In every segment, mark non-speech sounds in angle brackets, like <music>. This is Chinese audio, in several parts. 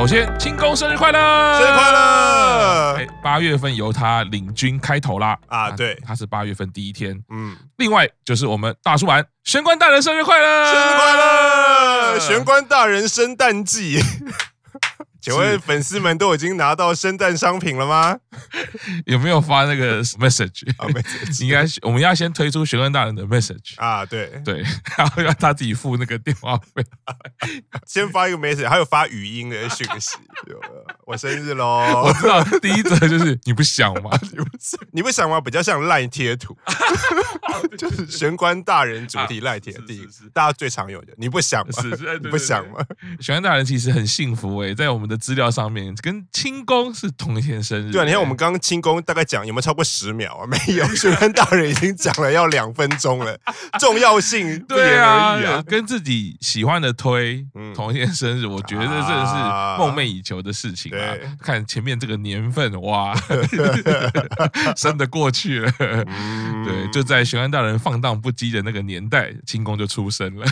首先清宫生日快乐，生日快乐！八月份由他领军开头啦，啊，对，他是八月份第一天，嗯，另外就是我们大叔丸玄关大人生日快乐，生日快乐！玄关大人生诞季。请问粉丝们都已经拿到圣诞商品了吗？<laughs> 有没有发那个 message？<laughs> 应该我们要先推出玄关大人的 message 啊，对对，<laughs> 然后要他自己付那个电话费，先发一个 message，还有发语音的讯息。我生日喽！我知道第一则就是你不想吗？你不想，你不想吗？比较像赖贴图，就是玄关大人主题赖贴，第一个大家最常有的。你不想吗？你不想吗？玄关大人其实很幸福哎，在我们的资料上面跟清宫是同一天生日。对啊，你看我们刚刚清宫大概讲有没有超过十秒啊？没有，玄关大人已经讲了要两分钟了，重要性不言而喻啊。跟自己喜欢的推同一天生日，我觉得这是梦寐以求的事情啊！看前面这个年份，哇，<laughs> 生得过去了。对，就在玄关大人放荡不羁的那个年代，清宫就出生了。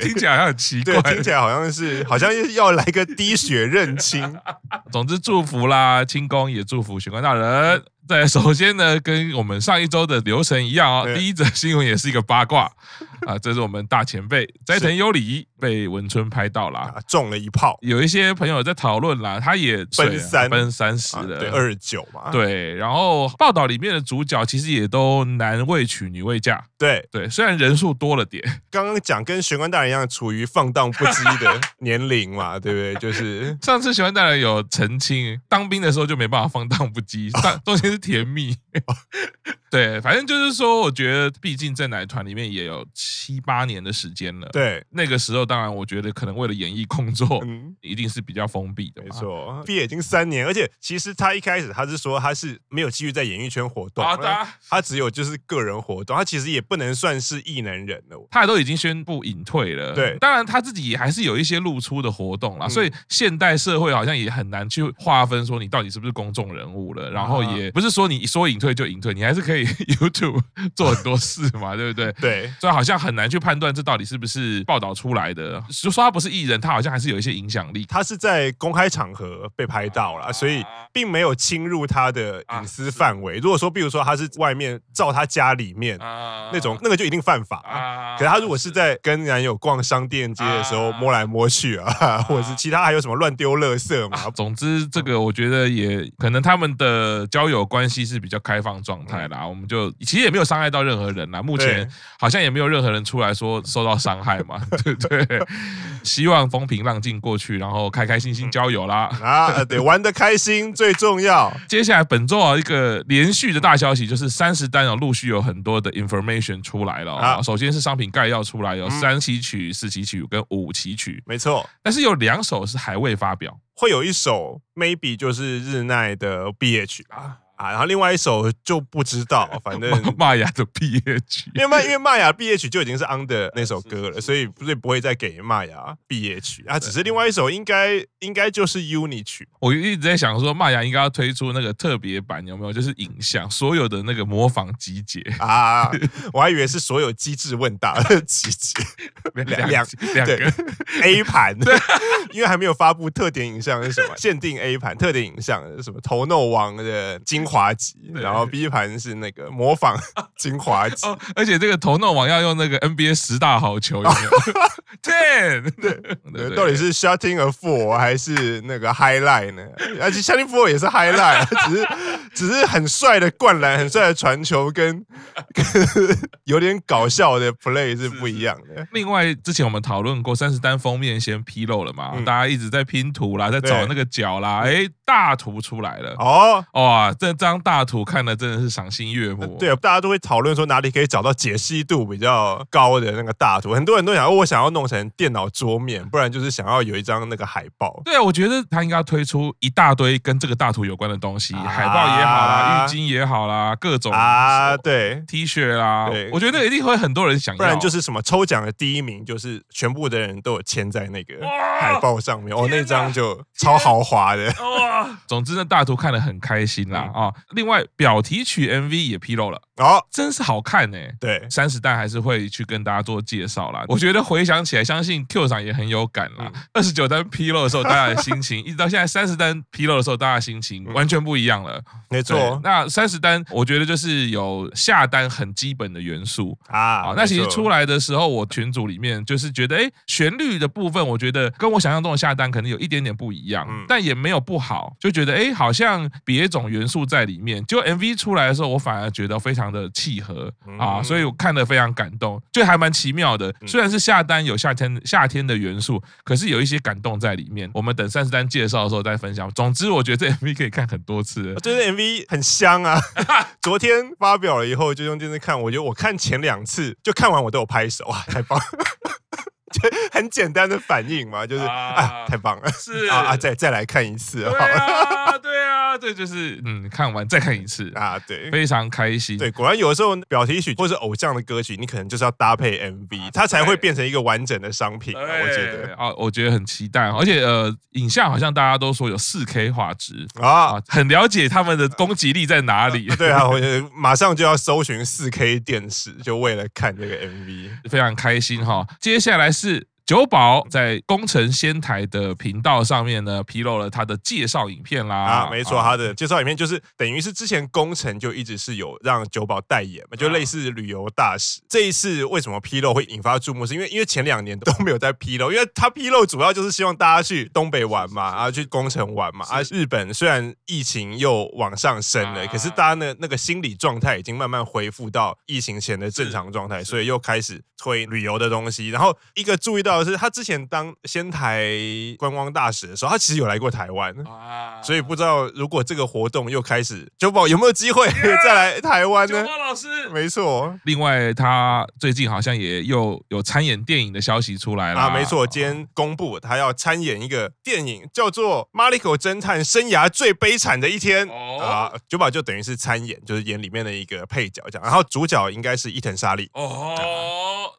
听起来好像很奇怪，听起来好像是好像要来个滴血认亲。<laughs> 总之祝福啦，清宫也祝福玄关大人。<laughs> 对，首先呢，跟我们上一周的流程一样哦，第一则新闻也是一个八卦啊，这是我们大前辈斋藤优里被文春拍到啦，中了一炮。有一些朋友在讨论啦，他也奔三奔三十了，对，二十九嘛。对，然后报道里面的主角其实也都男未娶女未嫁。对对，虽然人数多了点，<laughs> 刚刚讲跟玄关大人一样，处于放荡不羁的 <laughs> 年龄嘛，对不对？就是上次玄关大人有澄清，当兵的时候就没办法放荡不羁，但中间甜蜜。对，反正就是说，我觉得毕竟在奶团里面也有七八年的时间了。对，那个时候当然我觉得可能为了演艺工作，嗯，一定是比较封闭的。没错，毕业已经三年，而且其实他一开始他是说他是没有继续在演艺圈活动，他只有就是个人活动，他其实也不能算是艺能人了。他都已经宣布隐退了。对，当然他自己也还是有一些露出的活动啦，所以现代社会好像也很难去划分说你到底是不是公众人物了，然后也不是说你说隐退就隐退，你还是可以 <laughs> YouTube。做很多事嘛，<laughs> 对不对？对，所以好像很难去判断这到底是不是报道出来的。就说他不是艺人，他好像还是有一些影响力。他是在公开场合被拍到了，所以并没有侵入他的隐私范围。如果说，比如说他是外面照他家里面那种，那个就一定犯法。可是他如果是在跟男友逛商店街的时候摸来摸去啊，或者是其他还有什么乱丢垃圾嘛？总之，这个我觉得也可能他们的交友关系是比较开放状态啦。我们就其实。也没有伤害到任何人啦，目前好像也没有任何人出来说受到伤害嘛，<laughs> 对不对？希望风平浪静过去，然后开开心心交友啦啊，对，玩得开心最重要。<laughs> 接下来本周啊，一个连续的大消息就是三十单啊，陆续有很多的 information 出来了啊。首先是商品概要出来，有三期曲、四期曲跟五期曲，没错。但是有两首是还未发表，会有一首 maybe 就是日奈的毕业曲然后另外一首就不知道，<laughs> 反正玛雅的毕业曲，因为玛因为玛雅毕业曲就已经是 under 那首歌了，所以所以不会再给玛雅毕业曲啊，只是另外一首应该应该就是 uni 曲。我一直在想说，玛雅应该要推出那个特别版，有没有？就是影像所有的那个模仿集结啊，我还以为是所有机智问答的集结，两两两个 A <laughs> 盘，对，因为还没有发布特点影像是什么？限定 A 盘特点影像是什么？头脑王的。精华集，然后 B 盘是那个模仿精华集，哦，而且这个头脑网要用那个 NBA 十大好球有没有，Ten，对，到底是 shutting a Four 还是那个 Highlight 呢？而且 shutting Four 也是 Highlight，只是只是很帅的灌篮，很帅的传球，跟 <laughs> 跟有点搞笑的 Play 是不一样的。另外，之前我们讨论过三十单封面先披露了嘛，嗯、大家一直在拼图啦，在找那个角啦，哎对，大图出来了哦，哇，这。这张大图看的真的是赏心悦目。对，大家都会讨论说哪里可以找到解析度比较高的那个大图。很多人都想，我想要弄成成电脑桌面，不然就是想要有一张那个海报。对啊，我觉得他应该要推出一大堆跟这个大图有关的东西，啊、海报也好啦，浴巾也好啦，各种啊，对 T 恤啦，对，我觉得一定会很多人想要。不然就是什么抽奖的第一名，就是全部的人都有签在那个海报上面，哦，那张就超豪华的。哇，总之呢，大图看得很开心啦啊、嗯！另外，表题曲 MV 也披露了。哦，真是好看呢、欸。对，三十代还是会去跟大家做介绍啦。我觉得回想起来，相信 Q 长也很有感啦。二十九单披露的时候，大家的心情，<laughs> 一直到现在三十单披露的时候，大家的心情完全不一样了。没错，那三十单，我觉得就是有下单很基本的元素啊。那其实出来的时候，我群组里面就是觉得，哎，旋律的部分，我觉得跟我想象中的下单可能有一点点不一样，但也没有不好，就觉得哎，好像别种元素在里面。就 MV 出来的时候，我反而觉得非常的契合。啊，所以我看得非常感动，就还蛮奇妙的。虽然是下单有夏天夏天的元素，可是有一些感动在里面。我们等三十单介绍的时候再分享。总之，我觉得这 MV 可以看很多次。我觉得很香啊！<laughs> 昨天发表了以后，就用电视看。我觉得我看前两次就看完，我都有拍手啊，太棒！很简单的反应嘛，就是啊，太棒了，是 <laughs> 啊啊，再再来看一次对啊。对就是嗯，看完再看一次啊，对，非常开心。对，果然有的时候表题曲或是偶像的歌曲，你可能就是要搭配 MV，它才会变成一个完整的商品。我觉得啊，我觉得很期待，而且呃，影像好像大家都说有四 K 画质啊，很了解他们的攻击力在哪里。对啊，我觉得马上就要搜寻四 K 电视，就为了看这个 MV，<laughs> 非常开心哈。接下来是。是九宝在工程仙台的频道上面呢，披露了他的介绍影片啦。啊，没错，他的介绍影片就是等于是之前工程就一直是有让九宝代言嘛，就类似旅游大使。这一次为什么披露会引发注目？是因为因为前两年都没有在披露，<laughs> 因为他披露主要就是希望大家去东北玩嘛，然后去工程玩嘛。啊，日本虽然疫情又往上升了，可是大家的那个心理状态已经慢慢恢复到疫情前的正常状态，所以又开始推旅游的东西。然后一个注意到。是他之前当仙台观光大使的时候，他其实有来过台湾，所以不知道如果这个活动又开始，九宝有没有机会 <laughs> 再来台湾呢？九宝老师，没错。另外，他最近好像也又有参演电影的消息出来了啊，没错，今天公布他要参演一个电影，叫做《Mariko 侦探生涯最悲惨的一天》啊，九宝就等于是参演，就是演里面的一个配角这样，然后主角应该是伊藤沙莉哦。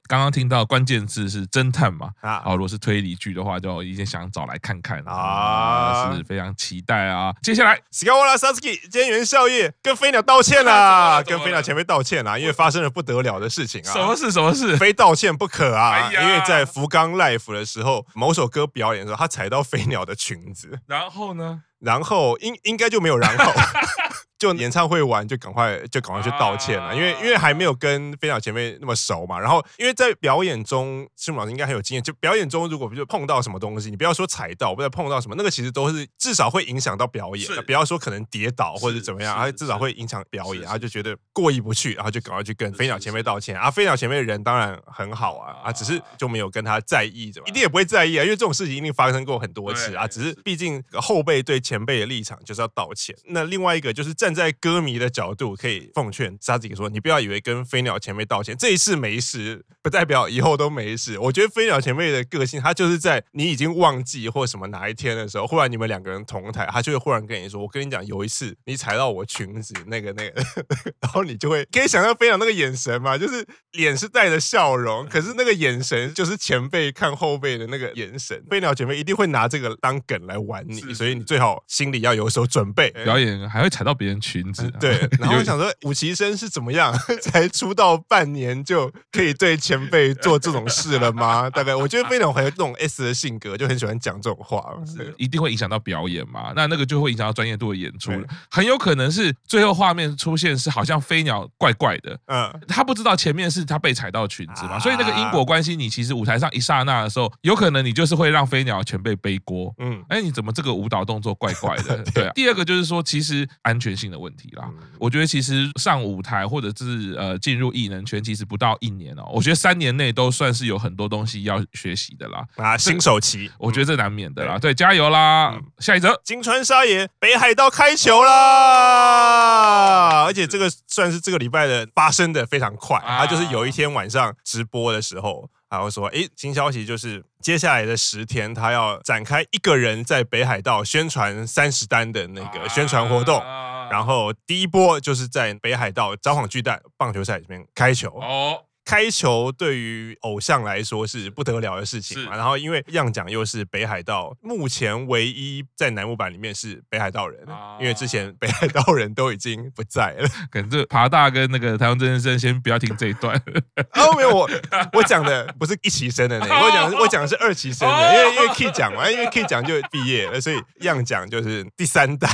刚刚听到关键字是侦探嘛？啊，如果是推理剧的话，就已经想找来看看啊，是非常期待啊。接下来，Sugawara Sasuke 菅原咲叶跟飞鸟道歉 <laughs> 啦，跟飞鸟前辈道歉啦，因为发生了不得了的事情啊。什么事？什么事？非道歉不可啊！因为在福冈 Life 的时候，某首歌表演的时候，他踩到飞鸟的裙子。然后呢？然后应应该就没有然后。<laughs> 就演唱会完就赶快就赶快去道歉了，因为因为还没有跟飞鸟前辈那么熟嘛。然后因为在表演中，师母老师应该很有经验。就表演中如果就碰到什么东西，你不要说踩到，不要碰到什么，那个其实都是至少会影响到表演。不要说可能跌倒或者怎么样，啊，至少会影响表演。然后就觉得过意不去，然后就赶快去跟飞鸟前辈道歉。啊，飞鸟前辈的人当然很好啊，啊，只是就没有跟他在意，怎么一定也不会在意啊，因为这种事情一定发生过很多次啊。只是毕竟后辈对前辈的立场就是要道歉。那另外一个就是站在歌迷的。角度可以奉劝沙子给说，你不要以为跟飞鸟前辈道歉这一次没事，不代表以后都没事。我觉得飞鸟前辈的个性，他就是在你已经忘记或什么哪一天的时候，忽然你们两个人同台，他就会忽然跟你说：“我跟你讲，有一次你踩到我裙子，那个那个。<laughs> ”然后你就会可以想象飞鸟那个眼神嘛，就是脸是带着笑容，可是那个眼神就是前辈看后辈的那个眼神。飞鸟前辈一定会拿这个当梗来玩你，所以你最好心里要有所准备。表演还会踩到别人裙子，对。然后我想说，武其生是怎么样 <laughs> 才出道半年就可以对前辈做这种事了吗？<laughs> 大概我觉得飞鸟很有这种 S 的性格，就很喜欢讲这种话，一定会影响到表演嘛。那那个就会影响到专业度的演出，很有可能是最后画面出现是好像飞鸟怪怪的，嗯，他不知道前面是他被踩到裙子嘛，所以那个因果关系，你其实舞台上一刹那的时候，有可能你就是会让飞鸟前辈背锅，嗯，哎，你怎么这个舞蹈动作怪怪的？<laughs> 对，第二个就是说，其实安全性的问题啦。我觉得其实上舞台或者是呃进入艺能圈，其实不到一年哦。我觉得三年内都算是有很多东西要学习的啦。啊，新手期，我觉得这难免的啦。对，加油啦！嗯、下一则，金川纱耶北海道开球啦！而且这个算是这个礼拜的发生的非常快。他就是有一天晚上直播的时候。还会说，哎，新消息就是接下来的十天，他要展开一个人在北海道宣传三十单的那个宣传活动。然后第一波就是在北海道札幌巨蛋棒球赛里面开球。哦。开球对于偶像来说是不得了的事情嘛，然后因为样讲又是北海道目前唯一在南木板里面是北海道人，因为之前北海道人都已经不在了。<laughs> 可能这爬大跟那个台湾真人生先不要听这一段。<laughs> 哦，没有，我我讲的不是一期生的那个，<laughs> 我讲我讲的是二期生的，因为因为 Key 讲完，因为 Key 讲就毕业了，所以样讲就是第三代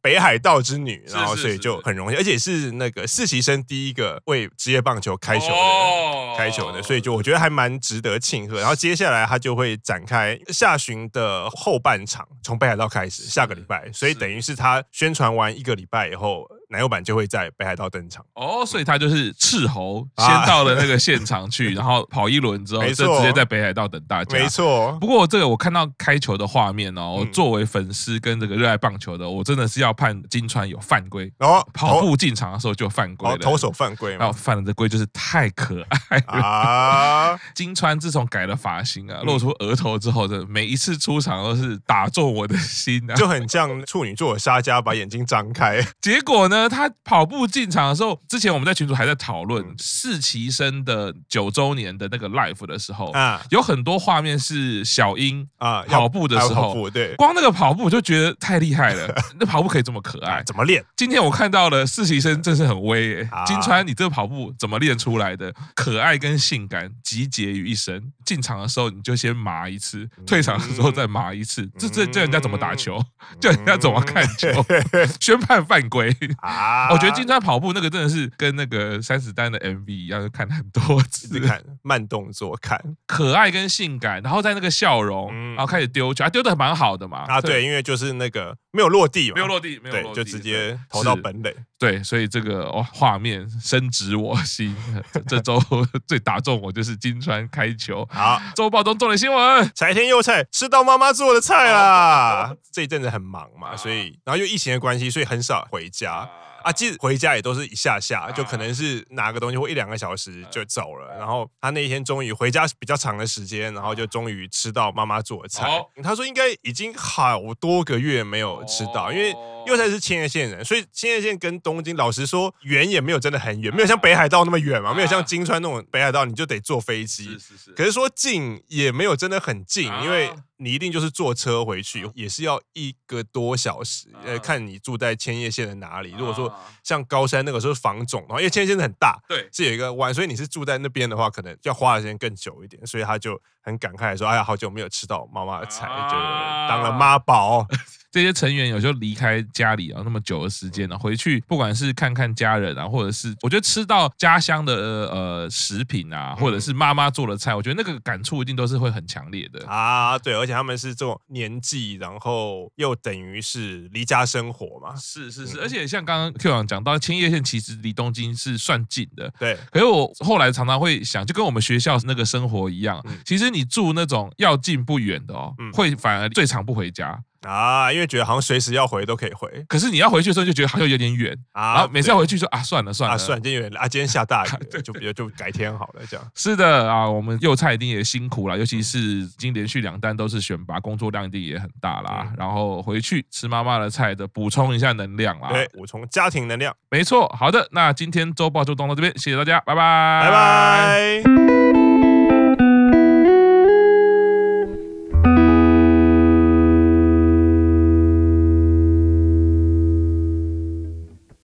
北海道之女，然后所以就很容易，而且是那个实习生第一个为职业棒球开球的。哦，开球的，所以就我觉得还蛮值得庆贺。然后接下来他就会展开下旬的后半场，从北海道开始，下个礼拜，所以等于是他宣传完一个礼拜以后。乃木坂就会在北海道登场哦，所以他就是斥候，先到了那个现场去，<laughs> 然后跑一轮之后，就直接在北海道等大家。没错。不过这个我看到开球的画面哦，我作为粉丝跟这个热爱棒球的，我真的是要判金川有犯规。哦，跑步进场的时候就犯规了，投手犯规，然后犯了这规就是太可爱了啊！<laughs> 金川自从改了发型啊，露出额头之后，这每一次出场都是打中我的心啊，就很像处女座的沙加把眼睛张开，结果呢？他跑步进场的时候，之前我们在群组还在讨论四期生的九周年的那个 live 的时候啊，有很多画面是小英啊跑步的时候，对，光那个跑步我就觉得太厉害了，<laughs> 那跑步可以这么可爱，怎么练？今天我看到了四期生真是很威耶，金川，你这个跑步怎么练出来的？可爱跟性感集结于一身，进场的时候你就先麻一次，退场的时候再麻一次，这这叫人家怎么打球？叫人家怎么看球？<laughs> 宣判犯规啊！我觉得金川跑步那个真的是跟那个三十单的 MV 一样，看很多次，看慢动作，看可爱跟性感，然后在那个笑容，然后开始丢球，啊，丢的蛮好的嘛。啊，对，因为就是那个没有落地，没有落地，没有落地，就直接投到本垒。对，所以这个哦，画面深植我心。这周最打中我就是金川开球。好，周报中重点新闻：柴田佑菜吃到妈妈做的菜啦。这一阵子很忙嘛，所以然后又疫情的关系，所以很少回家。啊，即使回家也都是一下下，就可能是拿个东西或一两个小时就走了。然后他那一天终于回家比较长的时间，然后就终于吃到妈妈做的菜。他说应该已经好多个月没有吃到，因为佑菜是千叶县人，所以千叶县跟东京老实说远也没有真的很远，没有像北海道那么远嘛，没有像金川那种北海道你就得坐飞机。可是说近也没有真的很近，因为。你一定就是坐车回去，也是要一个多小时。呃，看你住在千叶县的哪里。如果说像高山那个时候房总，因为千叶县很大，对，是有一个湾，所以你是住在那边的话，可能要花的时间更久一点。所以他就很感慨说：“哎呀，好久没有吃到妈妈的菜，就当了妈宝。<laughs> ”这些成员有时候离开家里啊那么久的时间呢，回去不管是看看家人啊，或者是我觉得吃到家乡的呃食品啊，或者是妈妈做的菜，我觉得那个感触一定都是会很强烈的啊。对，而且他们是这种年纪，然后又等于是离家生活嘛。是是是，而且像刚刚 Q 长讲到，千叶县其实离东京是算近的。对。可是我后来常常会想，就跟我们学校那个生活一样，其实你住那种要近不远的哦，会反而最常不回家。啊，因为觉得好像随时要回都可以回，可是你要回去的时候就觉得好像有点远啊。然后每次要回去说啊，算了算了，算了，今天远了啊，今天下大雨，对，就比如就改天好了这样。是的啊，我们佑菜一定也辛苦了，尤其是已经连续两单都是选拔，工作量一定也很大啦。然后回去吃妈妈的菜的，补充一下能量啦，对，补充家庭能量，没错。好的，那今天周报就到这边，谢谢大家，拜拜，拜拜。